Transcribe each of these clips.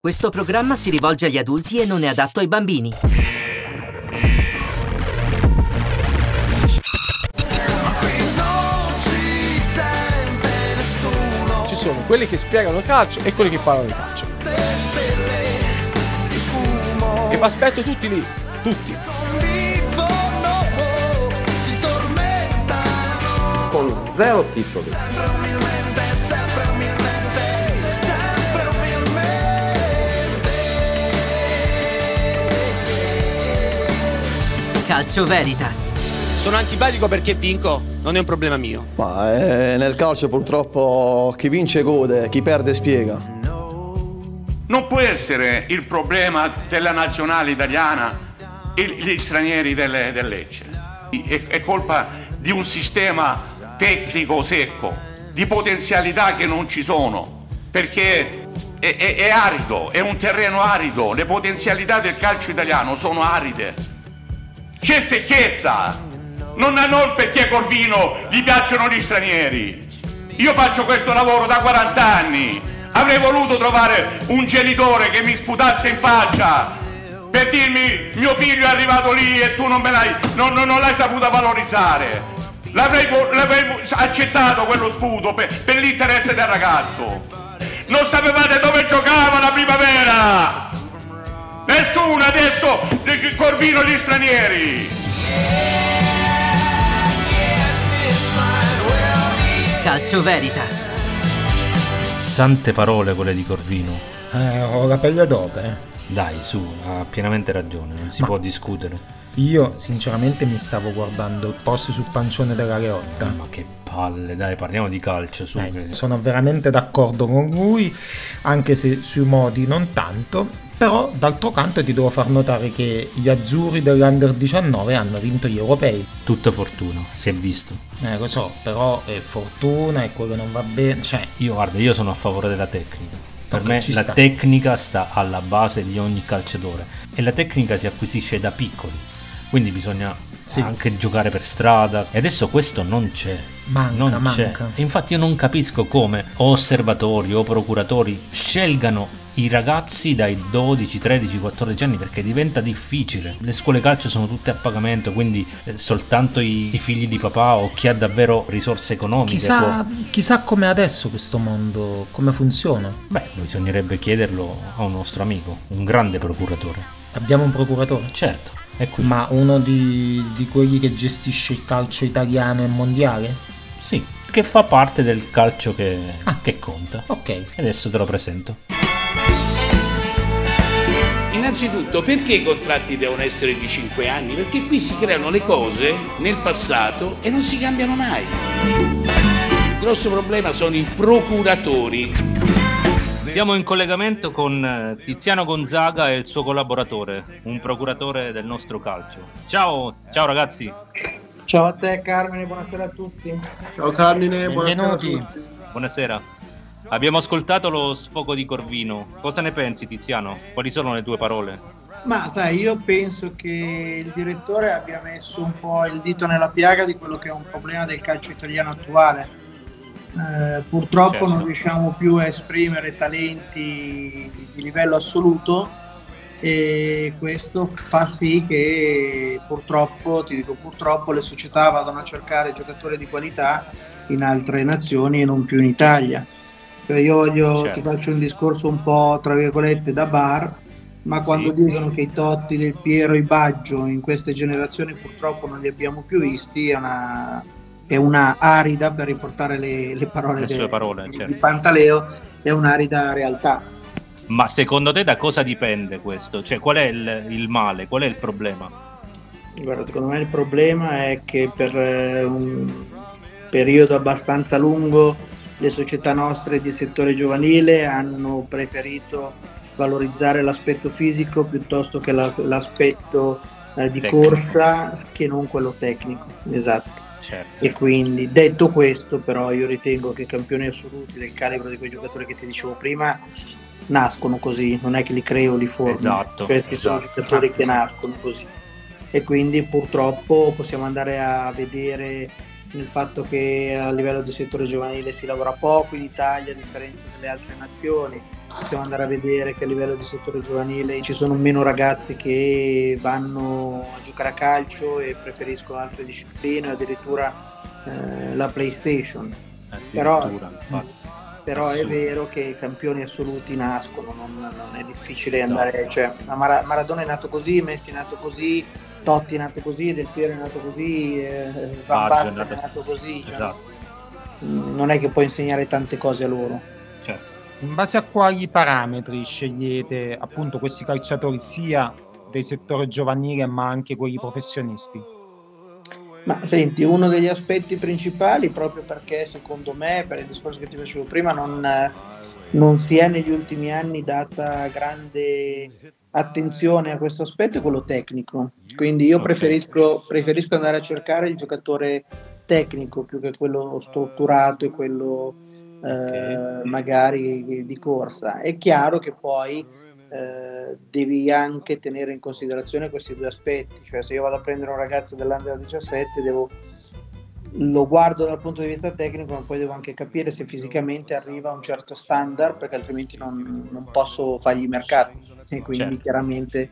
Questo programma si rivolge agli adulti e non è adatto ai bambini. Ci sono quelli che spiegano calcio e quelli che parlano di calcio. E vi aspetto tutti lì, tutti. Con zero titoli. Calcio Veritas. Sono antipatico perché vinco, non è un problema mio. Ma eh, nel calcio purtroppo chi vince gode, chi perde spiega. Non può essere il problema della nazionale italiana il- gli stranieri delle, del Lecce. È, è colpa di un sistema tecnico secco, di potenzialità che non ci sono, perché è, è- è arido, è un terreno arido, le potenzialità del calcio italiano sono aride. C'è secchezza, non non perché Corvino gli piacciono gli stranieri. Io faccio questo lavoro da 40 anni. Avrei voluto trovare un genitore che mi sputasse in faccia per dirmi mio figlio è arrivato lì e tu non me l'hai, non, non- non l'hai saputa valorizzare. L'avrei, l'avrei accettato quello sputo per, per l'interesse del ragazzo. Non sapevate dove giocava la primavera! Nessuno adesso Corvino gli stranieri! Calcio Veritas. Sante parole quelle di Corvino. Eh, ho la pelle d'oca, eh. Dai, su, ha pienamente ragione, non si Ma- può discutere. Io sinceramente mi stavo guardando il post sul pancione della Leotta. Ma che palle, dai, parliamo di calcio, su. Eh, che- sono veramente d'accordo con lui, anche se sui modi non tanto. Però d'altro canto ti devo far notare che gli azzurri dell'Under 19 hanno vinto gli europei. Tutta fortuna, si è visto. Eh, lo so, però è fortuna e quello non va bene. Cioè, Io guarda, io sono a favore della tecnica. Per me la sta. tecnica sta alla base di ogni calciatore e la tecnica si acquisisce da piccoli. Quindi bisogna Sì. anche giocare per strada e adesso questo non c'è. Manca, non c'è. manca. E infatti io non capisco come o osservatori o procuratori scelgano i ragazzi dai 12, 13, 14 anni perché diventa difficile. Le scuole calcio sono tutte a pagamento, quindi eh, soltanto i, i figli di papà o chi ha davvero risorse economiche chissà, può- chissà come adesso questo mondo, come funziona. Beh, bisognerebbe chiederlo a un nostro amico, un grande procuratore. Abbiamo un procuratore. Certo. Ma uno di, di quelli che gestisce il calcio italiano e mondiale? Sì, che fa parte del calcio che, Ah. che conta. Ok. E adesso te lo presento. Innanzitutto, perché i contratti devono essere di 5 anni? Perché qui si creano le cose nel passato e non si cambiano mai. Il grosso problema sono i procuratori. Siamo in collegamento con eh, Tiziano Gonzaga e il suo collaboratore, un procuratore del nostro calcio. Ciao, ciao ragazzi. Ciao a te Carmine, buonasera a tutti. Ciao Carmine, buonasera a Benvenuti. tutti. Buonasera. Abbiamo ascoltato lo sfogo di Corvino. Cosa ne pensi, Tiziano? Quali sono le tue parole? Ma sai, io penso che il direttore abbia messo un po' il dito nella piaga di quello che è un problema del calcio italiano attuale. Eh, purtroppo Certo. non riusciamo più a esprimere talenti di livello assoluto e questo fa sì che purtroppo, ti dico purtroppo, le società vadano a cercare giocatori di qualità in altre nazioni e non più in Italia. Cioè, io voglio, Certo. ti faccio un discorso un po' tra virgolette da bar, ma quando Sì. dicono che i Totti, del Piero, i Baggio in queste generazioni purtroppo non li abbiamo più visti, è una, è una arida, per riportare le, le parole, Le de- parole, di, certo. di Pantaleo, è un'arida realtà. Ma secondo te da cosa dipende questo? Cioè, qual è il, il male? Qual è il problema? Guarda, secondo me il problema è che per eh, un periodo abbastanza lungo le società nostre di settore giovanile hanno preferito valorizzare l'aspetto fisico piuttosto che la- l'aspetto eh, di Tecnico. corsa che non quello tecnico. Esatto. Certo. E quindi detto questo, però, io ritengo che campioni assoluti del calibro di quei giocatori che ti dicevo prima nascono così, non è che li creo, li formo. Esatto, Questi sono esatto. giocatori che nascono così. E quindi purtroppo possiamo andare a vedere nel fatto che a livello di settore giovanile si lavora poco in Italia a differenza delle altre nazioni possiamo andare a vedere che a livello di settore giovanile ci sono meno ragazzi che vanno a giocare a calcio e preferiscono altre discipline, addirittura eh, la PlayStation. Però, però è vero che i campioni assoluti nascono, non, non è difficile Esatto. andare, cioè Mara- Maradona è nato così, Messi è nato così, Totti è nato così, Del Piero è nato così, eh, Van Basten nato- è nato così, cioè, Esatto. mm, non è che puoi insegnare tante cose a loro. In base a quali parametri scegliete appunto questi calciatori sia del settore giovanile ma anche quelli professionisti? Ma senti, uno degli aspetti principali, proprio perché secondo me, per il discorso che ti facevo prima, non, non si è negli ultimi anni data grande attenzione a questo aspetto, è quello tecnico. Quindi io preferisco, preferisco andare a cercare il giocatore tecnico più che quello strutturato e quello eh, magari di corsa. È chiaro che poi eh, devi anche tenere in considerazione questi due aspetti, cioè se io vado a prendere un ragazzo dell'Under 17 devo, lo guardo dal punto di vista tecnico ma poi devo anche capire se fisicamente arriva a un certo standard perché altrimenti non, non posso fargli mercato e quindi Certo. chiaramente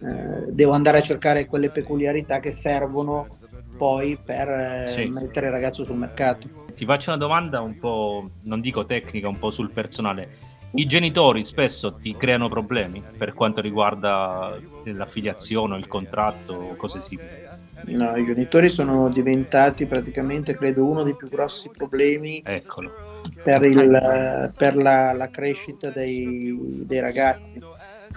eh, devo andare a cercare quelle peculiarità che servono poi per eh, Sì. mettere il ragazzo sul mercato. Ti faccio una domanda un po', non dico tecnica, un po' sul personale. I genitori spesso ti creano problemi per quanto riguarda l'affiliazione, il contratto, o cose simili. No, i genitori sono diventati praticamente, credo, uno dei più grossi problemi Eccolo. per, il- per la, la crescita dei, dei ragazzi.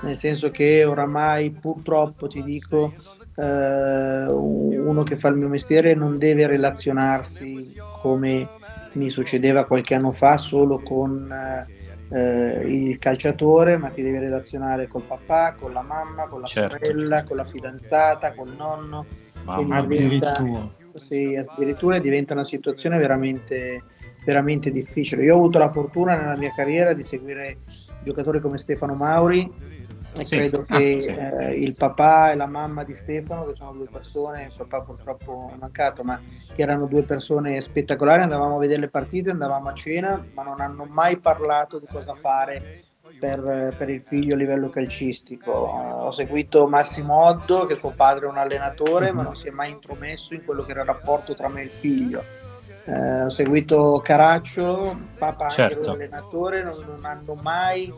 Nel senso che oramai purtroppo ti dico, eh, uno che fa il mio mestiere non deve relazionarsi come mi succedeva qualche anno fa solo con eh, il calciatore, ma ti devi relazionare col papà, con la mamma, con la Certo. sorella, con la fidanzata, col nonno. Mamma diventa- Addirittura. sì, addirittura diventa una situazione veramente, veramente difficile. Io ho avuto la fortuna nella mia carriera di seguire giocatori come Stefano Mauri e Sì. credo Ah, che sì. eh, il papà e la mamma di Stefano, che sono due persone, il papà purtroppo è mancato, ma che erano due persone spettacolari, andavamo a vedere le partite, andavamo a cena, ma non hanno mai parlato di cosa fare per, per il figlio a livello calcistico. Ho seguito Massimo Oddo, che suo padre è un allenatore, ma non si è mai intromesso in quello che era il rapporto tra me e il figlio. Eh, ho seguito Caraccio, papà anche Certo. lui allenatore, non, non hanno mai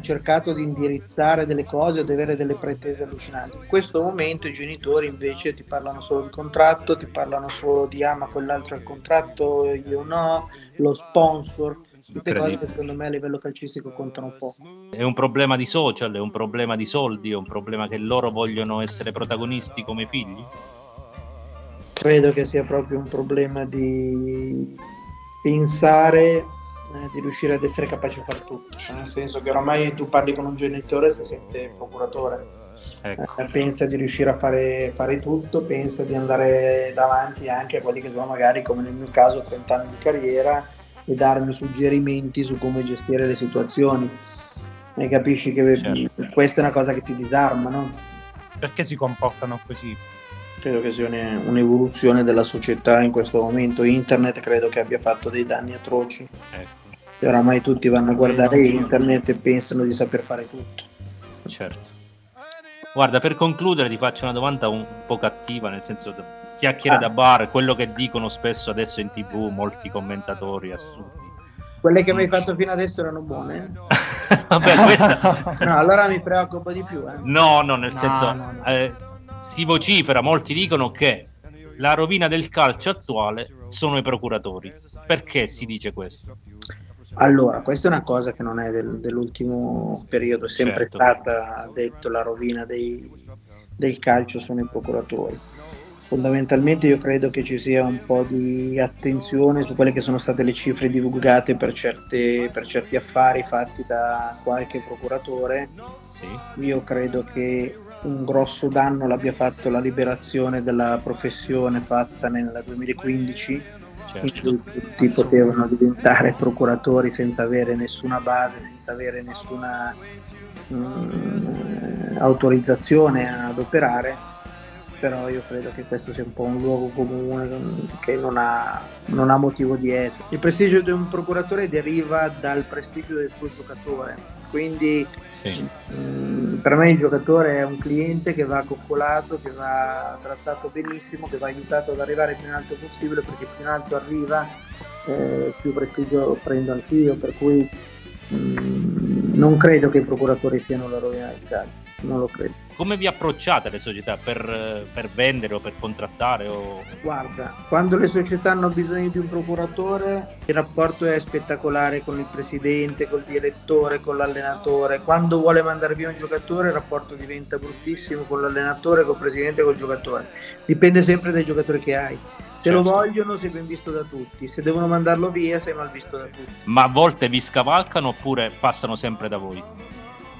cercato di indirizzare delle cose o di avere delle pretese allucinanti. In questo momento i genitori invece ti parlano solo di contratto, ti parlano solo di ah ma quell'altro il contratto, io no, lo sponsor, tutte cose che secondo me a livello calcistico contano poco. È un problema di social, è un problema di soldi, è un problema che loro vogliono essere protagonisti come figli? Credo che sia proprio un problema di pensare di riuscire ad essere capace di fare tutto, cioè nel senso che ormai tu parli con un genitore e si sente procuratore. Ecco. Eh, pensa di riuscire a fare, fare tutto, pensa di andare davanti anche a quelli che sono magari, come nel mio caso, 30 anni di carriera e darmi suggerimenti su come gestire le situazioni. E capisci che Certo. questa è una cosa che ti disarma, no? Perché si comportano così? Credo che sia un- un'evoluzione della società in questo momento. Internet credo che abbia fatto dei danni atroci. Ecco, E oramai tutti vanno a guardare internet e pensano di saper fare tutto. certo. Guarda, per concludere ti faccio una domanda un po' cattiva, nel senso chiacchiere Ah. da bar, quello che dicono spesso adesso in tv molti commentatori assurdi. Quelle che mi hai fatto fino adesso erano buone? Vabbè, questa... No, allora mi preoccupo di più. Eh. No, no, nel No, senso, no, no. eh, si vocifera, molti dicono che la rovina del calcio attuale sono i procuratori. Perché si dice questo? Allora, questa è una cosa che non è del- dell'ultimo periodo, è sempre Certo. stata detto la rovina dei- del calcio sono i procuratori. Fondamentalmente io credo che ci sia un po' di attenzione su quelle che sono state le cifre divulgate per, certe- per certi affari fatti da qualche procuratore. Sì, Io credo che un grosso danno l'abbia fatto la liberazione della professione fatta nel 2015 in certo. tutti potevano diventare procuratori senza avere nessuna base, senza avere nessuna mm, autorizzazione ad operare, però io credo che questo sia un po' un luogo comune che non ha, non ha motivo di essere. Il prestigio di un procuratore deriva dal prestigio del suo giocatore, quindi Sì. mm, per me il giocatore è un cliente che va coccolato, che va trattato benissimo, che va aiutato ad arrivare più in alto possibile perché più in alto arriva eh, più prestigio prendo anch'io, per cui mm, non credo che i procuratori siano la rovina del calcio, non lo credo. Come vi approcciate le società per, per vendere o per contrattare? O... Guarda, quando le società hanno bisogno di un procuratore, il rapporto è spettacolare con il presidente, col direttore, con l'allenatore. Quando vuole mandare via un giocatore, il rapporto diventa bruttissimo con l'allenatore, col presidente col giocatore. Dipende sempre dai giocatori che hai. Se lo Certo. vogliono, sei ben visto da tutti. Se devono mandarlo via, sei mal visto da tutti. Ma a volte vi scavalcano oppure passano sempre da voi?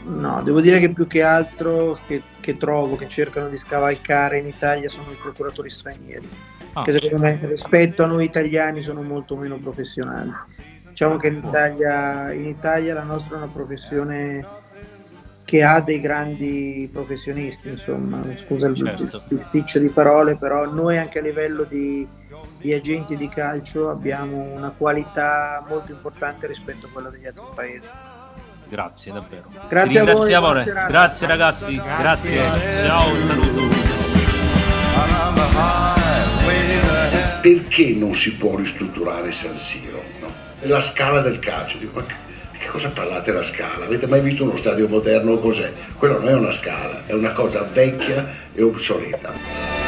No, devo dire che più che altro che, che trovo che cercano di scavalcare in Italia sono i procuratori stranieri, Ah. che secondo me rispetto a noi italiani sono molto meno professionali. Diciamo che in Italia, in Italia la nostra è una professione che ha dei grandi professionisti, insomma, scusa il, Certo. bisticcio di parole, però noi anche a livello di, di agenti di calcio abbiamo una qualità molto importante rispetto a quella degli altri paesi. Grazie davvero. Grazie Ti a voi, serata. Grazie ragazzi, grazie. Ciao, un saluto. Perché non si può ristrutturare San Siro? no? La scala del calcio. Dico, ma che cosa parlate la scala? Avete mai visto uno stadio moderno cos'è? Quello non è una scala, è una cosa vecchia e obsoleta.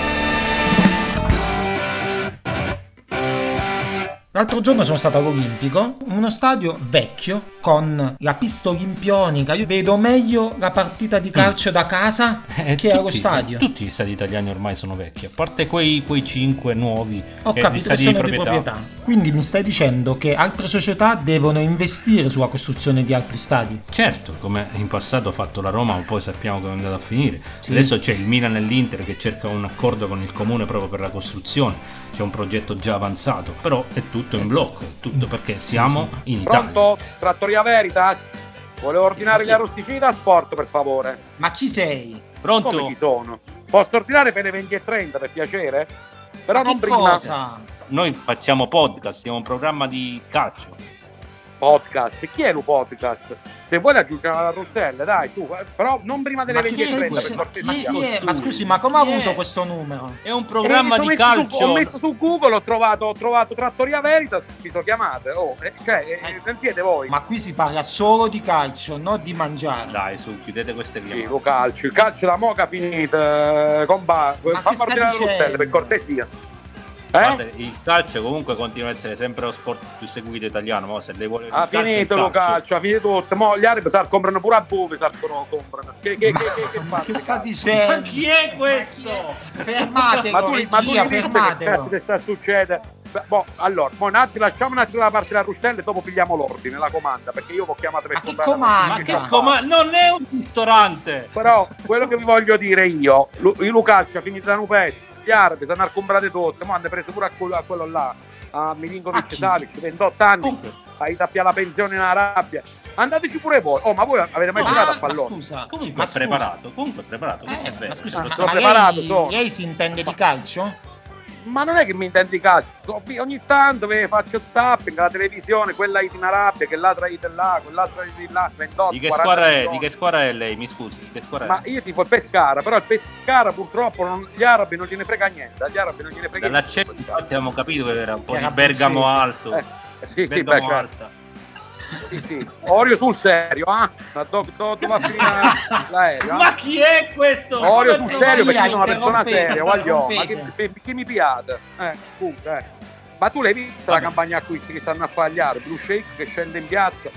L'altro giorno sono stato all'Olimpico, uno stadio vecchio con la pista olimpionica. Io vedo meglio la partita di calcio da casa Eh, che allo stadio. Tutti gli stadi italiani ormai sono vecchi, a parte quei, quei 5 nuovi Ho che- di capito che stadi sono di proprietà. Quindi mi stai dicendo che altre società devono investire sulla costruzione di altri stadi? Certo, come in passato ha fatto la Roma, ma poi sappiamo come è andata a finire. Sì. Adesso c'è il Milan e l'Inter che cerca un accordo con il comune proprio per la costruzione. C'è un progetto già avanzato, però è tutto in blocco, tutto perché siamo in Italia. Pronto? Trattoria Veritas? Volevo ordinare gli arrosticini da sport, per favore. Ma chi sei? Pronto? Come chi sono? Posso ordinare per le 20 e 30, per piacere? Però non prima. Noi facciamo podcast, siamo un programma di calcio. Podcast. Chi è lo podcast? Se vuoi le aggiungiamo alla rostelle, dai, tu. eh, Però non prima delle Ma chi 20 e è 30, questo? per cortesia. Ma scusi, ma come ha avuto questo numero? È un Eh, programma ho di messo su- calcio. ho messo su Google, ho trovato, ho trovato Trattoria Veritas, mi sono chiamate. Oh, eh, cioè, eh, sentite voi. Ma qui si parla solo di calcio, non di mangiare. Dai, su, chiudete queste Sì, chiamate. lo calcio, il calcio da moca finita, comba. che Fammi sta ordinare le dicendo? rostelle, per cortesia. Guarda, Eh? il calcio comunque continua a essere sempre lo sport più seguito italiano, ma se lei vuole Ha calcio, il finito lo calcio, ha finito tutto. Mo gli arabi sar comprano pure a Bove, sar comprano. Che, che, che, che, che fate? Che sta dicendo? Ma chi è questo? Fermatelo, Ma tu, ma tu regia, gli dici che sta succedendo? Boh, allora, mo un attimo, lasciamo un attimo da parte la rustella e dopo pigliamo l'ordine, la comanda, perché io ho chiamato per Ma che comprare la comanda? Ma che coma- non è un ristorante! Però quello che vi voglio dire io, Lu- il Lucaccio ha finito da un pezzo, gli arabi stanno a comprare tutto, ma hanno preso pure a quello, a quello là, a Milinkovic chi? Savic, 28 anni, hai tappiato la pensione in Arabia. Andateci pure voi. Oh, ma voi avete mai Ma- giocato a pallone? scusa, Comunque ma preparato, comunque è preparato, questo Eh, è vero. ma scusa, Ah, ma, sono ma preparato, lei, lei si intende di calcio? Ma non è che mi intendi calcio, ogni tanto ve faccio tapping alla televisione, quella in Arabia, che l'altra è di là, quell'altra è di là, 28, Di che 40 squadra è? Di che squadra è lei? Mi scusi, di che squadra Ma è? io tipo il Pescara, però il Pescara purtroppo non- gli arabi non gliene frega niente, agli arabi non gliene frega Dall'accento niente. infatti abbiamo capito che era un po' di Bergamo alto. Eh, sì, sì, Bergamo beh, certo. Sì, sì. Orio sul serio, ah? Ma do- do- dove va a finire l'aereo? Ma ah? chi è questo? Orio sul serio perché sono una persona seria, voglio. Ma che, che- mi piace? Eh, scusa, eh. Ma tu l'hai vista la campagna acquisti che stanno a fagliare? Blue Shake che scende in piazza,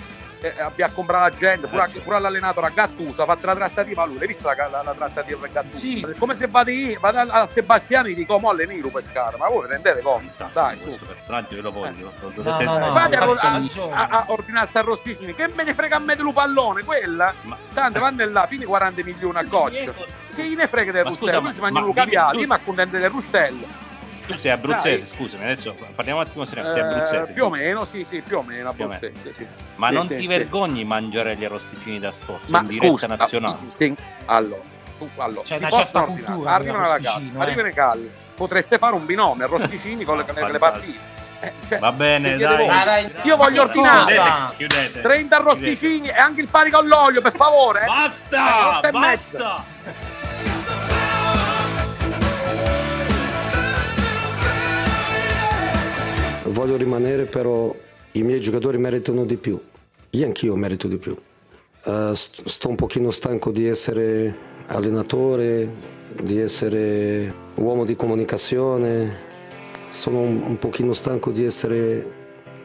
eh, abbia a comprare la gente, pure, Eh, pure all'allenatore a Gattuso, ha fatto la trattativa lui, l'hai vista la, la- la trattativa per Gattuso? Sì. Come se vado io, vado a, a Sebastiani e dico, mo alleniru Pescara, ma voi vi rendete conto? Dai, su. questo personaggio io lo voglio. Lo No, no, no, Vado a, a, a, a ordinare sta arrosticini, che me ne frega a me dello pallone, quella? Ma- Tanto vanno là, fini 40 milioni a goccia. Che ne frega Ma rustelle? ma- Lui si mangia ma dimmi- io mi accontento delle rustelle. Tu sei abruzzese, Dai. scusami, adesso parliamo un attimo seriamente, sei Eh, abruzzese. più o meno, sì, sì, più o meno, Più o meno. abruzzese, sì. Ma Sì, non sì, ti sì. vergogni mangiare gli arrosticini da sport? Ma in diretta scusa, nazionale. allora, tu- allora, C'è una certa ordinare, cultura arrivano alla dell'arrosticino, eh. arrivano i calli, potreste fare un binomio, arrosticini con le, le- le partite. Va bene, Se chiede dai. dai. Io voglio ordinare? Chiudete, chiudete. 30 arrosticini e anche il panico all'olio, per favore. eh. Basta! E mezzo. Basta! Voglio rimanere, però i miei giocatori meritano di più. Io anch'io merito di più. St- sto un pochino stanco di essere allenatore, di essere uomo di comunicazione. Sono un, un pochino stanco di essere,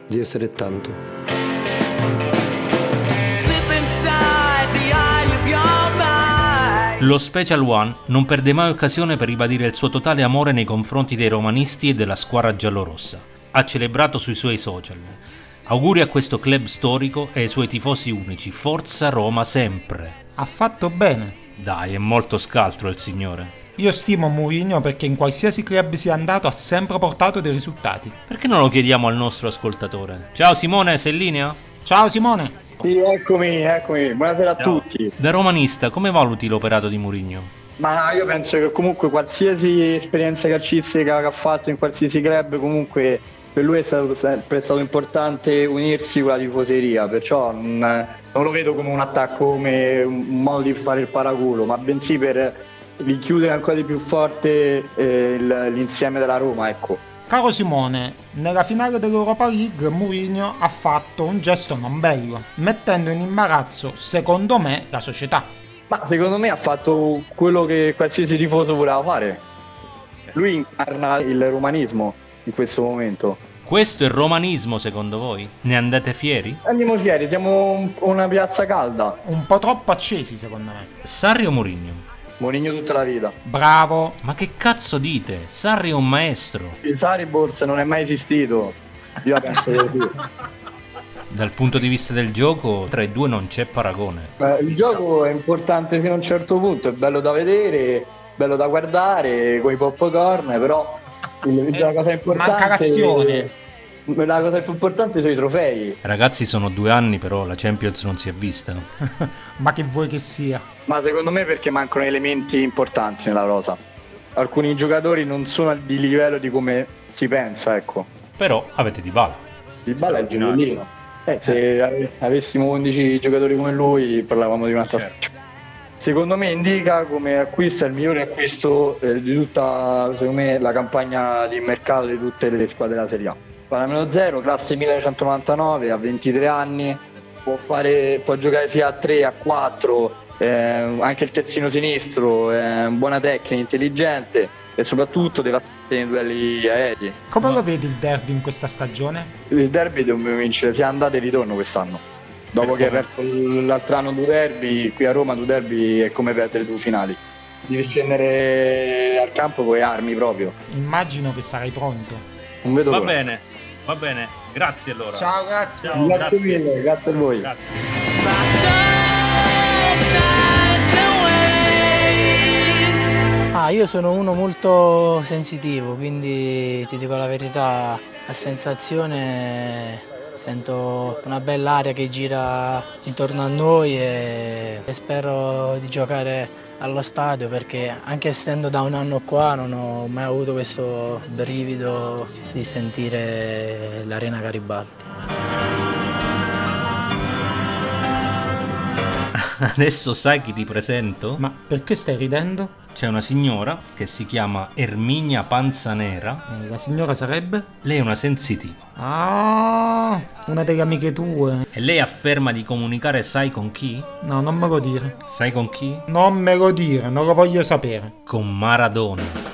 di essere tanto. Lo Special One non perde mai occasione per ribadire il suo totale amore nei confronti dei romanisti e della squadra giallorossa. Ha celebrato sui suoi social. Auguri a questo club storico e ai suoi tifosi unici. Forza Roma sempre. Ha fatto bene. Dai, è molto scaltro il signore. Io stimo Mourinho perché in qualsiasi club sia andato ha sempre portato dei risultati. Perché non lo chiediamo al nostro ascoltatore? Ciao Simone, sei in linea? Ciao Simone. Sì, eccomi, eccomi. Buonasera a tutti. Da romanista, come valuti l'operato di Mourinho? Ma io penso che comunque qualsiasi esperienza calcistica che ha fatto in qualsiasi club, comunque per lui è stato sempre stato importante unirsi con la tifoseria, perciò non, non lo vedo come un attacco, come un modo di fare il paraculo, ma bensì per richiudere ancora di più forte eh, l'insieme della Roma, ecco. Caro Simone, nella finale dell'Europa League Mourinho ha fatto un gesto non bello, mettendo in imbarazzo, secondo me, la società. Ma secondo me ha fatto quello che qualsiasi tifoso voleva fare. Lui incarna il romanismo in questo momento. Questo è romanismo secondo voi? Ne andate fieri? Andiamo fieri, siamo un- una piazza calda. Un po' troppo accesi, secondo me. Sarri o Mourinho? Mourinho tutta la vita. Bravo. Ma che cazzo dite? Sarri è un maestro. Il Saribors non è mai esistito. Io la penso così. Dal punto di vista del gioco, tra i due non c'è paragone. Eh, Il gioco è importante fino a un certo punto, è bello da vedere, bello da guardare con i popcorn, però il- la cosa importante manca. La cosa più importante sono i trofei. Ragazzi, sono due anni, però la Champions non si è vista. Ma che vuoi che sia? Ma secondo me perché mancano elementi importanti nella rosa. Alcuni giocatori non sono di livello di come si pensa, ecco. Però avete di bala. Il balla è il gioiellino. Eh, se ave- avessimo 11 giocatori come lui parlavamo di un'altra Certo. Secondo me indica come acquisto il migliore acquisto eh, di tutta secondo me, la campagna di mercato di tutte le squadre della Serie A. Parameno 0, classe 1999, a 23 anni, può, fare, può giocare sia a 3, a 4, eh, anche il terzino sinistro, è buona tecnica, intelligente e soprattutto deve attenzione nei duelli aerei. Come lo vedi il derby in questa stagione? Il derby dobbiamo vincere sia andata e ritorno quest'anno. Dopo che hai perso l'altro anno due derby, qui a Roma due derby è come perdere due finali. Devi scendere al campo con le armi proprio. Immagino che sarai pronto. Non vedo Va l'ora. bene, va bene. Grazie allora. Ciao, grazie. Ciao, Grazie mille, grazie a voi. Ah, io sono uno molto sensitivo, quindi ti dico la verità, a sensazione sento una bella aria che gira intorno a noi e, e spero di giocare allo stadio perché anche essendo da un anno qua non ho mai avuto questo brivido di sentire l'arena Garibaldi. Adesso sai chi ti presento? Ma perché stai ridendo? C'è una signora che si chiama Erminia Panzanera. Eh, la signora sarebbe? Lei è una sensitiva. Ah, una delle amiche tue. E lei afferma di comunicare sai con chi? No, non me lo dire. Sai con chi? Non me lo dire, non lo voglio sapere. Con Maradona.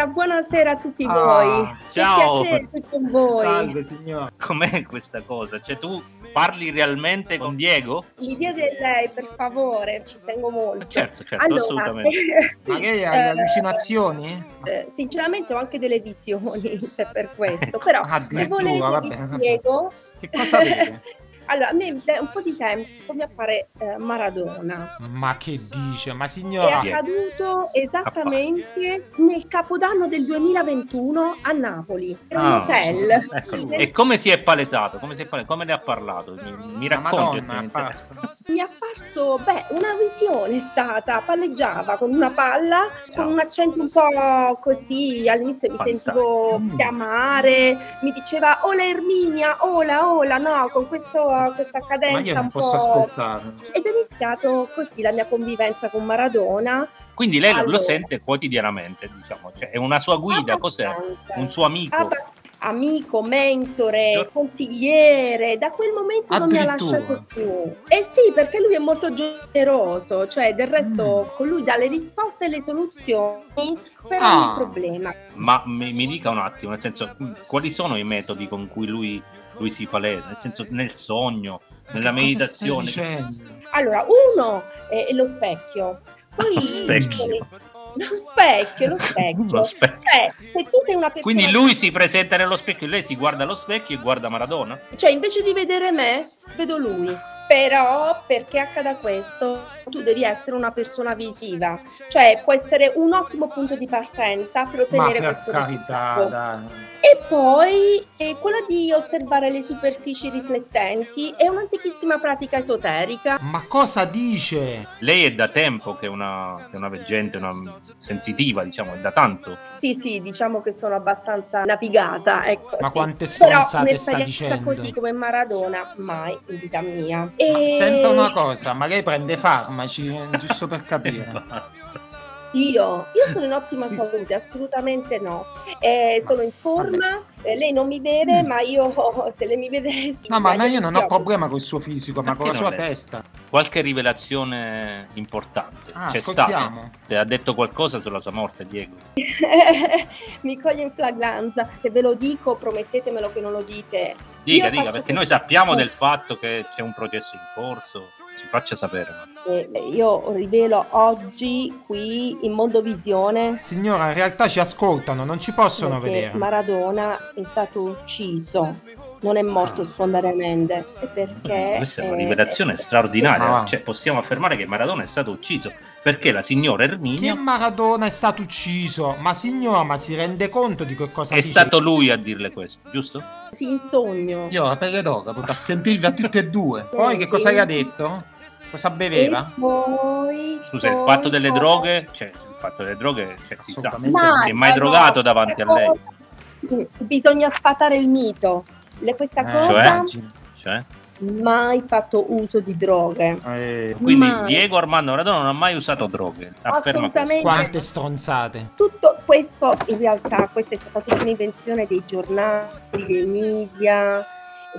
Buonasera, buonasera a tutti Ah, voi. ciao. Che piacere con voi. signora. Com'è questa cosa? Cioè tu parli realmente con Diego? Mi chiede lei, per favore, ci tengo molto. Certo, certo, allora, assolutamente. Ma che hai eh, allucinazioni? eh, sinceramente ho anche delle visioni, se per questo. Però se Addirittura, volete vabbè, vabbè. spiego. Che cosa vede? Allora, a me da un po' di tempo mi appare eh, Maradona. Ma che dice? Ma È signora... accaduto esattamente nel capodanno del 2021 a Napoli. Era un Ah, hotel. Eccolo. E come si è palesato? Come, si è pale- come ne ha parlato? Mi, mi racconti? Mi interessa. Apparso, beh, una visione è stata, palleggiava con una palla, con un accento un po' così, all'inizio mi sentivo chiamare, mi diceva ola Erminia, ola, ola, no, con questo, questa cadenza Ma io non un posso po'... ascoltarlo. Ed è iniziato così la mia convivenza con Maradona. Quindi lei lo- lo Allora. sente quotidianamente, diciamo, cioè, è una sua guida, cos'è? Un suo amico? Beh, amico, mentore, consigliere, da quel momento non mi ha lasciato più. Eh sì, perché lui è molto generoso, cioè del Mm. resto con lui dà le risposte e le soluzioni per Ah. ogni problema. Ma mi, mi dica un attimo, nel senso, mh, quali sono i metodi con cui lui, lui si palesa? Nel senso, nel sogno, nella meditazione? Allora, uno è è lo specchio, poi Lo specchio. Lo specchio, lo specchio. Lo specchio. Cioè, se tu sei una persona Quindi lui si presenta nello specchio, lei si guarda allo specchio e guarda Maradona? Cioè, invece di vedere me, vedo lui. Però, perché accada questo, tu devi essere una persona visiva. Cioè, può essere un ottimo punto di partenza per ottenere per questo carità, risultato. dai. E poi è quella di osservare le superfici riflettenti è un'antichissima pratica esoterica. Ma cosa dice? Lei è da tempo che è una, che è una veggente, una sensitiva, diciamo, è da tanto. Sì, sì, diciamo che sono abbastanza navigata. Ecco, Ma sì. quante Però stronzate sta un'esperienza dicendo? così come Maradona, mai in vita mia. E... Senta una cosa, ma lei prende farmaci, eh, giusto per capire. Io, io sono in ottima salute, assolutamente no. Eh, sono in forma, eh, lei non mi vede, ma io se lei mi vedesse... No, ma, ma io non ho proprio. problema col suo fisico, ma con la Perché sua testa. Qualche rivelazione importante Ah, c'è ascoltiamo. stata? Ha detto qualcosa sulla sua morte, Diego? mi coglie in flagranza. Se ve lo dico, promettetemelo che non lo dite. Dica, Io dica, perché noi sappiamo del fatto che c'è un processo in corso, ci faccia sapere. Eh, io rivelo oggi qui in Mondovisione Signora, in realtà ci ascoltano, non ci possono vedere. Maradona è stato ucciso, non è morto spontaneamente. E Perché Questa è una eh, rivelazione straordinaria, Ah. cioè possiamo affermare che Maradona è stato ucciso perché la signora Che Erminia Maradona è stato ucciso? Ma signora, ma si rende conto di che cosa è dice? stato lui a dirle questo, giusto? Sì, in sogno. Io la pelle d'oca, proprio a sentirvi a tutti e due. Poi che cosa gli ha detto? Cosa beveva? E poi, Scusa, il poi- fatto delle droghe, cioè il fatto delle droghe, cioè, si sa, Ma- si è mai ma drogato davanti a lei? Bisogna sfatare il mito. Le- questa Eh, cosa cioè? Cioè? Mai fatto uso di droghe. Quindi Mai. Diego Armando Maradona non ha mai usato droghe. Assolutamente. Quante stronzate. Tutto questo in realtà questa è stata tutta un'invenzione dei giornali, dei media.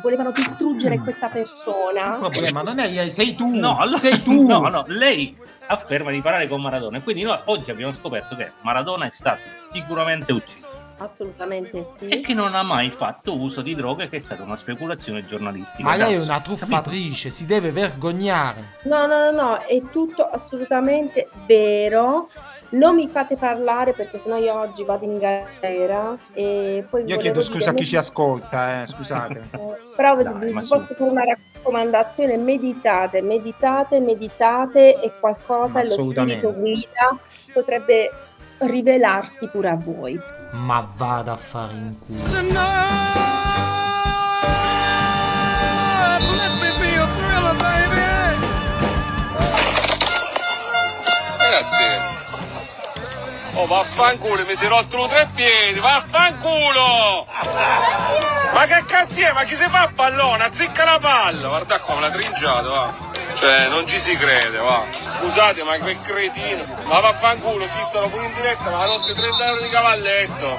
Volevano distruggere Mm. questa persona. Il problema non è lei, sei tu. No, allora, sei tu. No, no, lei afferma di parlare con Maradona e quindi noi oggi abbiamo scoperto che Maradona è stato sicuramente ucciso Assolutamente sì. e che non ha mai fatto uso di droghe, che è stata una speculazione giornalistica. Ma lei è una truffatrice, si deve vergognare. No, no, no, no, è tutto assolutamente vero. Non mi fate parlare perché sennò io oggi vado in galera e poi Io chiedo scusa a chi ci ascolta, eh, scusate. Però vi- posso fare una raccomandazione, meditate, meditate, meditate e qualcosa lo Assolutamente. spirito guida potrebbe rivelarsi pure a voi. Ma vada a fare in culo. Ragazzi, oh vaffanculo, mi si rotto tre piedi, vaffanculo! Ma che cazzo è? Ma chi si fa a pallone? Azzicca la palla! Guarda come l'ha trinciato, va! Cioè, non ci si crede, va! Scusate, ma che cretino! Ma vaffanculo, si stanno pure in diretta, ma rotto 30 euro di cavalletto!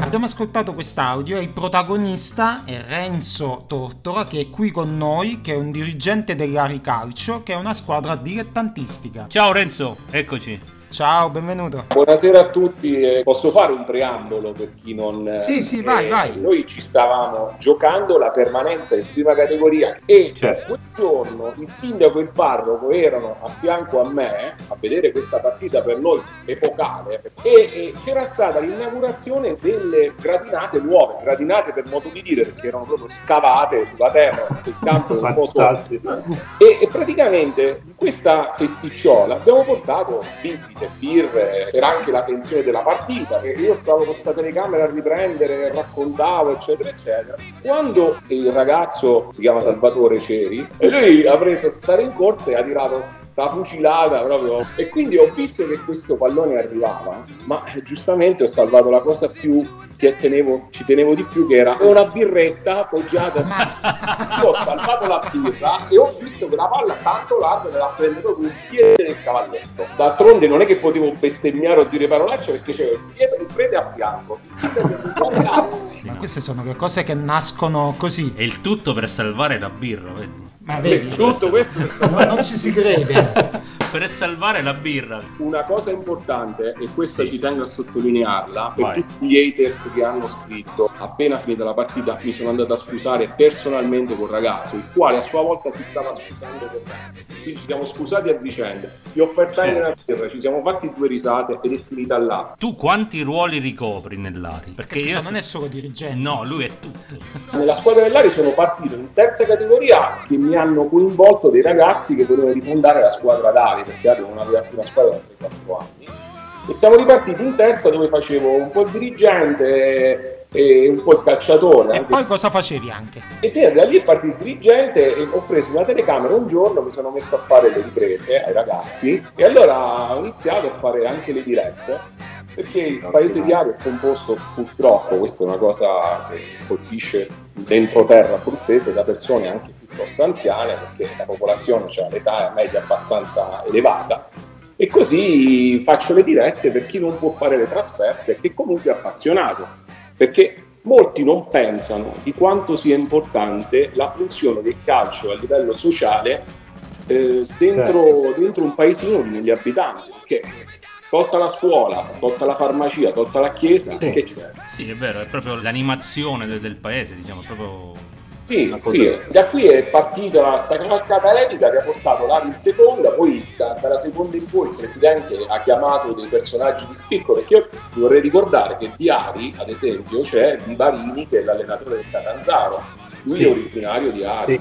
Abbiamo ascoltato quest'audio e il protagonista è Renzo Tortora che è qui con noi, che è un dirigente dell'Ari Calcio, che è una squadra dilettantistica. Ciao Renzo, eccoci. Ciao, benvenuto. Buonasera a tutti, eh, posso fare un preambolo per chi non... eh, Sì, sì, vai, eh, vai. Noi ci stavamo giocando la permanenza in prima categoria e quel giorno il sindaco e il parroco erano a fianco a me a vedere questa partita per noi epocale e, e c'era stata l'inaugurazione delle gradinate nuove, gradinate per modo di dire perché erano proprio scavate sulla terra, il campo è un po' sotto. E, e praticamente in questa festicciola abbiamo portato bibite, birre, per anche la tensione della partita, che io stavo con sta telecamera a riprendere, raccontavo, eccetera, eccetera. Quando il ragazzo, si chiama Salvatore Ceri, e lui ha preso sta rincorsa e ha tirato sta fucilata proprio. E quindi ho visto che questo pallone arrivava, ma eh, giustamente ho salvato la cosa più che tenevo, ci tenevo di più, che era una birretta appoggiata su io ho salvato la birra e ho visto che la palla tanto larga me l'ha preso con il piede del cavalletto. D'altronde non è che potevo bestemmiare o dire parolacce perché c'era il piede il prete a fianco. Ma queste sono le cose che nascono così. E il tutto per salvare la birra, vedi? Ma vedi? Tutto questo No, non ci si crede. per salvare la birra. Una cosa importante, e questa ci tengo a sottolinearla, per Vai. tutti gli haters che hanno scritto, appena finita la partita mi sono andato a scusare personalmente col ragazzo, il quale a sua volta si stava scusando con me. Quindi ci siamo scusati a vicenda. Gli ho offerto anche una birra, ci siamo fatti due risate ed è finita là. Tu quanti ruoli ricopri nell'Ari? Perché Scusa, io non è solo dirigente. No, lui è tutto. Nella squadra dell'Ari sono partito in terza categoria che mi hanno coinvolto dei ragazzi che volevano rifondare la squadra d'Ari, perché aveva più una squadra da 3-4 anni. E siamo ripartiti in terza dove facevo un po' il dirigente e un po' il calciatore. E anche poi cosa facevi anche? e quindi da lì è partito il dirigente e ho preso una telecamera un giorno, mi sono messo a fare le riprese ai ragazzi e allora ho iniziato a fare anche le dirette perché il paese di Ari è composto purtroppo, questa è una cosa che colpisce l'entroterra abruzzese da persone anche piuttosto anziane perché la popolazione ha l'età media abbastanza elevata. E così faccio le dirette per chi non può fare le trasferte e che comunque è appassionato perché molti non pensano di quanto sia importante la funzione del calcio a livello sociale eh, dentro, dentro un paesino di mille abitanti perché tolta la scuola, tolta la farmacia, tolta la chiesa, che c'è? Sì, è vero, è proprio l'animazione del, del paese, diciamo, proprio... Sì, sì, da qui è partita questa cavalcata epica che ha portato l'Ari in seconda, poi da- dalla seconda in poi il presidente ha chiamato dei personaggi di spicco, perché io vorrei ricordare che di Ari, ad esempio, c'è Di Barini che è l'allenatore del Catanzaro, lui Sì. è originario di Ari.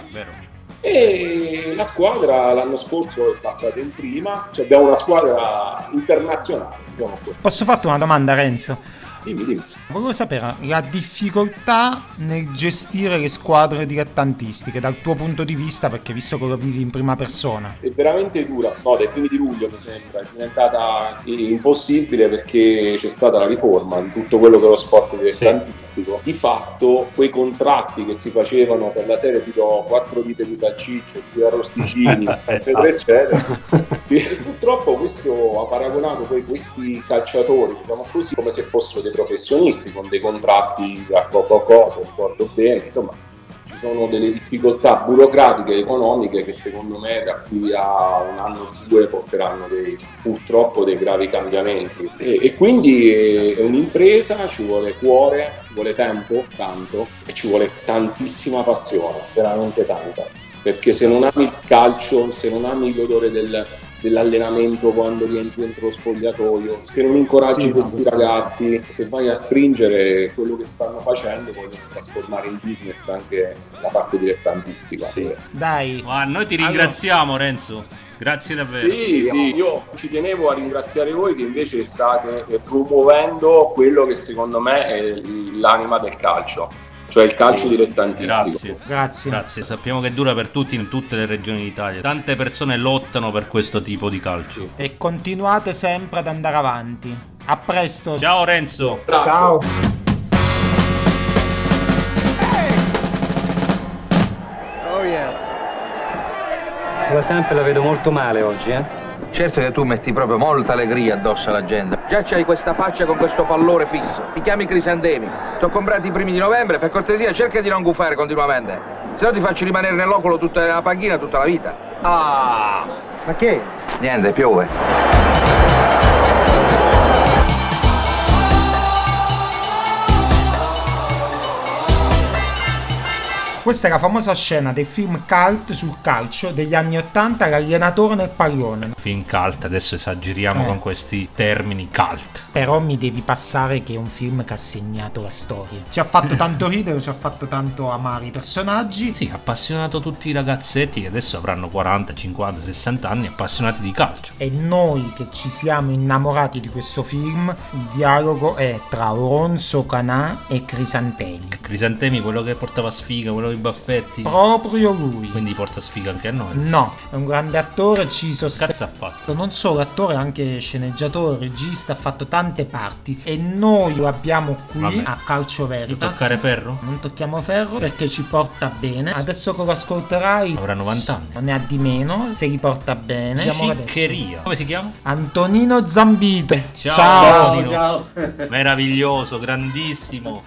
E la squadra l'anno scorso è passata in prima, cioè abbiamo una squadra internazionale, diciamo. Posso farti una domanda, Renzo? Dimmi, dimmi. Volevo sapere la difficoltà nel gestire le squadre dilettantistiche dal tuo punto di vista, perché visto che lo vivi in prima persona. è veramente dura, no, dai primi di luglio mi sembra, è diventata impossibile perché c'è stata la riforma di tutto quello che è lo sport dilettantistico. Di fatto quei contratti che si facevano per la serie ti do quattro dita di salsicce, due arrosticini, eccetera, eccetera. E purtroppo questo ha paragonato poi questi calciatori, diciamo così, come se fossero dei professionisti con dei contratti a poco cosa, ricordo bene, insomma ci sono delle difficoltà burocratiche e economiche che secondo me da qui a un anno o due porteranno dei, purtroppo dei gravi cambiamenti. E, e quindi è, è un'impresa, ci vuole cuore, ci vuole tempo, tanto e ci vuole tantissima passione, veramente tanta. Perché se non ami il calcio, se non ami l'odore del, dell'allenamento quando rientri dentro lo spogliatoio, se non incoraggi Sì, no, questi questo- ragazzi, se vai a stringere quello che stanno facendo, vogliono trasformare in business anche la parte dilettantistica. Dai. Ma noi ti ringraziamo, Renzo. Grazie davvero. Sì, sì, io ci tenevo a ringraziare voi che invece state promuovendo quello che secondo me è l'anima del calcio, cioè il calcio Sì, dilettantistico. Grazie. Grazie. Grazie. Sappiamo che dura per tutti in tutte le regioni d'Italia. Tante persone lottano per questo tipo di calcio. E continuate sempre ad andare avanti. A presto. Ciao Renzo. Ciao. Oh yes. La Samp la vedo molto male oggi, eh? Certo che tu metti proprio molta allegria addosso alla gente. Già c'hai questa faccia con questo pallore fisso. Ti chiami Crisandemi. Ti ho comprato i primi di novembre. Per cortesia, cerca di non gufare continuamente. Se no ti faccio rimanere nell'ocolo tutta la panchina tutta la vita. Ah! Ma che? Niente, piove. Questa è la famosa scena del film cult sul calcio degli anni 80, l'allenatore nel pallone. Film cult, adesso esageriamo Eh. con questi termini cult. Però mi devi passare che è un film che ha segnato la storia. Ci ha fatto tanto ridere, ci ha fatto tanto amare i personaggi. Sì, ha appassionato tutti i ragazzetti che adesso avranno 40, 50, 60 anni appassionati di calcio. E noi che ci siamo innamorati di questo film, il dialogo è tra Oronzo Canà e Crisantemi. Crisantemi, quello che portava sfiga, quello con i baffetti. Proprio lui. Quindi porta sfiga anche a noi. No, è un grande attore, ci sostiene. Cazzo ha fatto? Non solo attore, anche sceneggiatore, regista, ha fatto tante parti e noi lo abbiamo qui Vabbè. a Calcio Veritas. toccare ferro? Non tocchiamo ferro perché ci porta bene. Adesso che lo ascolterai Avrà 90 anni. non ne ha di meno, se li porta bene. Sciccheria. Come si chiama? Antonino Zambito. Ciao, Antonino. Meraviglioso, grandissimo.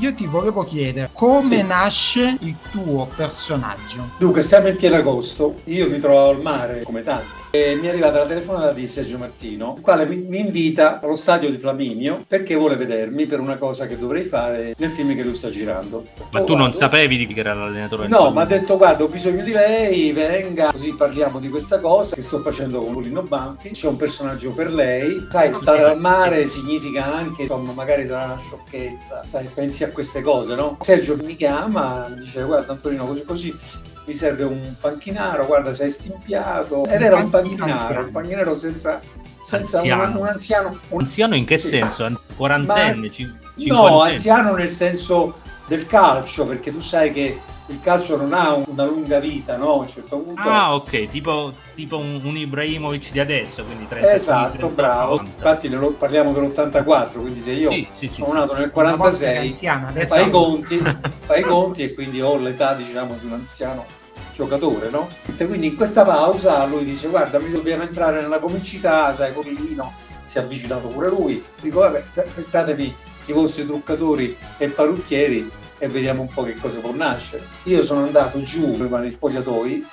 Io ti volevo chiedere come Sì. nasce il tuo personaggio. Dunque, stiamo in pieno agosto, io mi trovavo al mare come tanti. E mi è arrivata la telefonata di Sergio Martino, il quale mi, mi invita allo stadio di Flaminio perché vuole vedermi per una cosa che dovrei fare nel film che lui sta girando. Ma Oh, tu non guarda, sapevi di chi era l'allenatore del No, mi ha detto guarda ho bisogno di lei, venga, così parliamo di questa cosa che sto facendo con Lino Banfi, c'è un personaggio per lei, sai stare al mare significa anche, insomma magari sarà una sciocchezza, sai, pensi a queste cose, no? Sergio mi chiama, mi dice guarda Antonino così così mi serve un panchinaro, guarda sei stimpiato ed era un panchinaro, anziano. un panchinaro senza, senza un, Anziano. un anziano, un- Anziano in che Sì. senso? An- Quarantenne? Ma- cin- No, anziano nel senso del calcio, perché tu sai che il calcio non ha un- una lunga vita, no? A un certo punto. Ah, ok, tipo, tipo un, un Ibrahimovic di adesso, quindi 30 Esatto, bravo. Infatti nello- parliamo dell'84, quindi se io Sì, sì, sono sì. nato nel Una volta che 46, è anziano, adesso- fai i conti, fai i conti e quindi ho l'età diciamo di un anziano giocatore, no? E quindi in questa pausa lui dice guarda mi dobbiamo entrare nella comicità, sai, Pollino si è avvicinato pure lui, dico vabbè prestatemi i vostri truccatori e parrucchieri e vediamo un po' che cosa può nascere. Io sono andato giù prima nei spogliatoi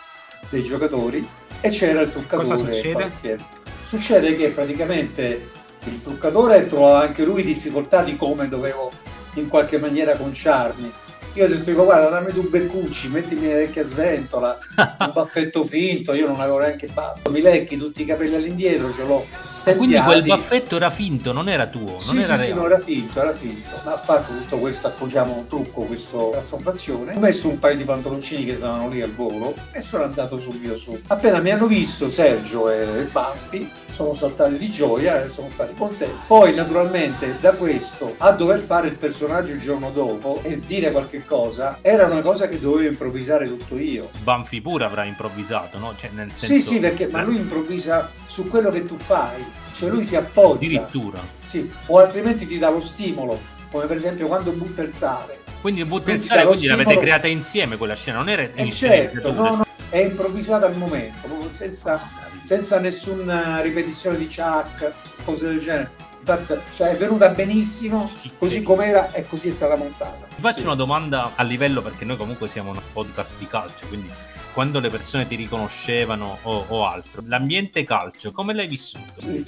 dei giocatori e c'era il truccatore. Cosa succede? Succede che praticamente il truccatore trovava anche lui difficoltà di come dovevo in qualche maniera conciarmi. Io ho detto, dico, guarda, dammi tu beccucci, mettimi le vecchie sventola, un baffetto finto, io non avevo neanche fatto. Mi lecchi tutti i capelli all'indietro, ce l'ho stempiati. Quindi quel baffetto era finto, non era tuo, non Sì, era sì, sì, no, era finto, era finto. Ma ha fatto tutto questo, appoggiamo un trucco, questa trasformazione. Ho messo un paio di pantaloncini che stavano lì al volo e sono andato subito su. Appena mi hanno visto Sergio e Bampi, sono saltati di gioia e sono stati contenti. Poi, naturalmente, da questo a dover fare il personaggio il giorno dopo e dire qualche cosa, era una cosa che dovevo improvvisare tutto io. Banfi pure avrà improvvisato, no? Cioè, nel senso... Sì, sì, perché ma lui improvvisa su quello che tu fai, cioè lui si appoggia. Addirittura. Sì, o altrimenti ti dà lo stimolo, come per esempio quando butta il sale. Quindi butta il sale, quindi l'avete stimolo- creata insieme quella scena, non era E in certo, sceneggiatura. no, no, è improvvisata al momento, senza, senza nessuna ripetizione di Chuck, cose del genere. Cioè, è venuta benissimo, così com'era e così è stata montata. Ti faccio Sì. una domanda a livello perché noi comunque siamo un podcast di calcio, quindi quando le persone ti riconoscevano o, o altro, l'ambiente calcio, come l'hai vissuto?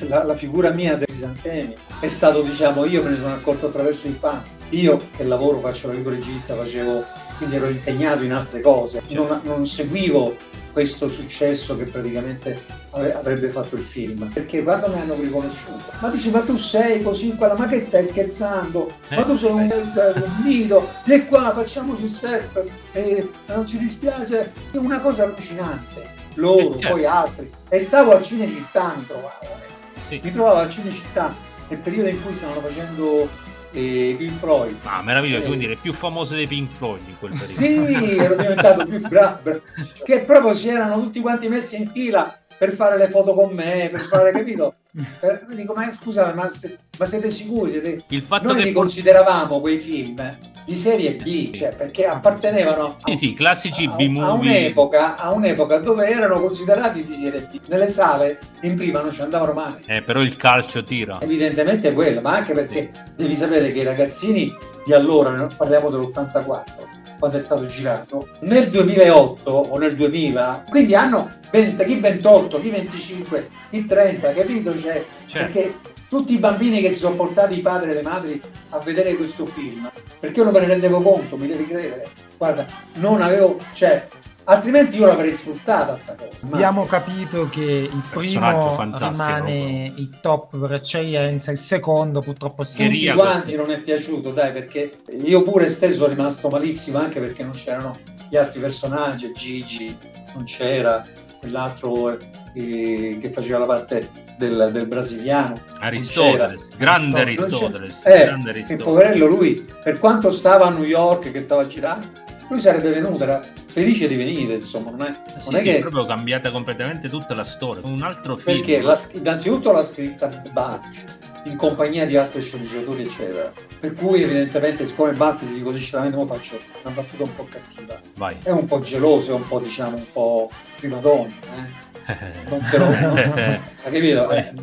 la, la figura mia dei Santeni è stato diciamo io me ne sono accorto attraverso i fan io che lavoro faccio il regista facevo quindi ero impegnato in altre cose non, non seguivo questo successo che praticamente avrebbe fatto il film. Perché quando mi hanno riconosciuto. Ma dici ma tu sei così quella ma che stai scherzando? Ma tu sei un, un mito vieni qua facciamoci il set e non ci dispiace. È una cosa allucinante. Loro certo. poi altri. E stavo a Cinecittà mi trovavo Sì. mi trovavo a Cinecittà nel periodo in cui stavano facendo eh, Pink Floyd Ah, meraviglioso, Eh, quindi le più famose dei Pink Floyd in quel periodo. sì, ero diventato più bravo. Che proprio si erano tutti quanti messi in fila per fare le foto con me, per fare, capito? Per- dico, ma scusate, ma, se- ma siete sicuri? Siete... Il fatto Noi che li consideravamo quei film di serie B, cioè perché appartenevano a, Sì, sì, classici a- a un'epoca, a un'epoca dove erano considerati di serie B. Nelle sale in prima non ci andavano mai. Eh, però il calcio tira. Evidentemente è quello, ma anche perché devi sapere che i ragazzini di allora, parliamo dell'84, quando è stato girato, nel 2008 o nel 2000, quindi hanno 20, chi 28, chi 25, chi 30, capito? Cioè, Perché tutti i bambini che si sono portati i padri e le madri a vedere questo film, perché io non me ne rendevo conto, mi devi credere. Guarda, non avevo, cioè, altrimenti io l'avrei sfruttata sta cosa. Ma- Abbiamo capito che il primo rimane il top per eccellenza, il secondo purtroppo tutti quanti non è piaciuto, dai, perché io pure stesso sono rimasto malissimo anche perché non c'erano gli altri personaggi, Gigi, non c'era quell'altro eh, che faceva la parte del, del brasiliano. Aristoteles, grande Aristoteles. Eh, che poverello lui, per quanto stava a New York, che stava girando, lui sarebbe venuto, era felice di venire, insomma, non è, Sì, non è sì, che... è proprio cambiata completamente tutta la storia. Un altro film. Perché la, innanzitutto l'ha scritta Banfi in compagnia di altri sceneggiatori, eccetera. Per cui, evidentemente, siccome Banfi, ti dico sinceramente, faccio una battuta un po' cattiva. Vai. È un po' geloso, è un po', diciamo, un po' prima donna, eh? Non lo. Hai capito? Eh,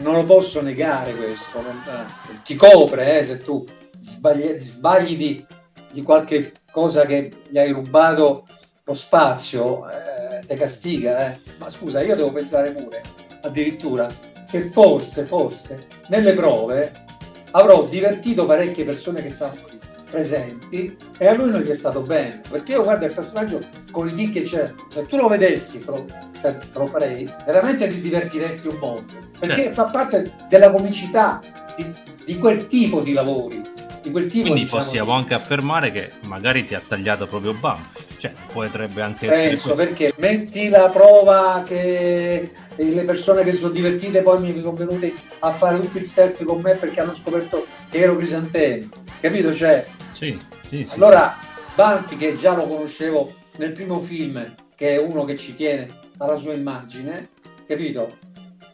non lo posso negare questo. non- eh, ti copre, eh, se tu sbagli, sbagli di, di qualche cosa che gli hai rubato lo spazio, eh, te castiga, eh. Ma scusa, io devo pensare pure, addirittura, che forse, forse, nelle prove avrò divertito parecchie persone che stavano lì presenti e a lui non gli è stato bene. Perché io guardo il personaggio con i lì che c'è, se tu lo vedessi, però, cioè, farei, veramente ti divertiresti un mondo. Perché Certo. fa parte della comicità di, di quel tipo di lavori, di quel tipo Quindi diciamo, possiamo anche affermare che magari ti ha tagliato proprio Banfi. Cioè, potrebbe anche essere Penso perché metti la prova che le persone che sono divertite poi mi sono venute a fare tutti il selfie con me perché hanno scoperto che ero Crisantemi, capito? Cioè, Sì, sì, sì. allora Banfi che già lo conoscevo nel primo film, che è uno che ci tiene alla sua immagine, capito?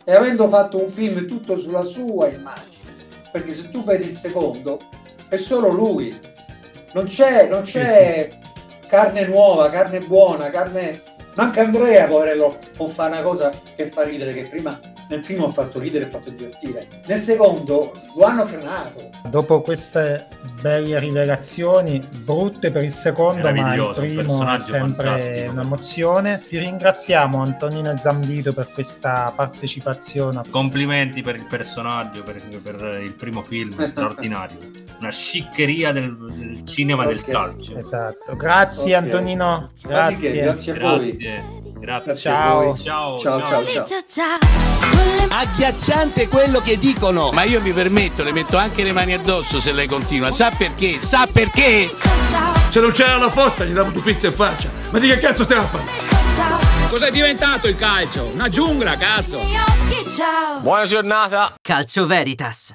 E avendo fatto un film tutto sulla sua immagine, perché se tu vedi il secondo è solo lui, non c'è, non c'è carne nuova, carne buona, carne... Manca Andrea, poverello, può fare una cosa che fa ridere, che prima nel primo ha fatto ridere e ha fatto divertire. Nel secondo lo hanno frenato. Dopo queste belle rivelazioni, brutte per il secondo, ma il primo è sempre fantastico. un'emozione. Ti ringraziamo Antonino Zambito per questa partecipazione. Complimenti per il personaggio, per, per il primo film straordinario. Una sciccheria del, del cinema del Ok. calcio. Esatto. Grazie Ok. Antonino. Che, Grazie. grazie a voi. Grazie. Grazie. A Ciao. voi. Ciao, ciao, ciao. ciao. Agghiacciante quello che dicono. Ma io mi permetto, le metto anche le mani addosso se lei continua. Sa perché? Sa perché? Se non c'era la fossa gli davo tu pizza in faccia. Ma di che cazzo stiamo a parlare? Cos'è diventato il calcio? Una giungla, cazzo! Buona giornata. Calcio Veritas.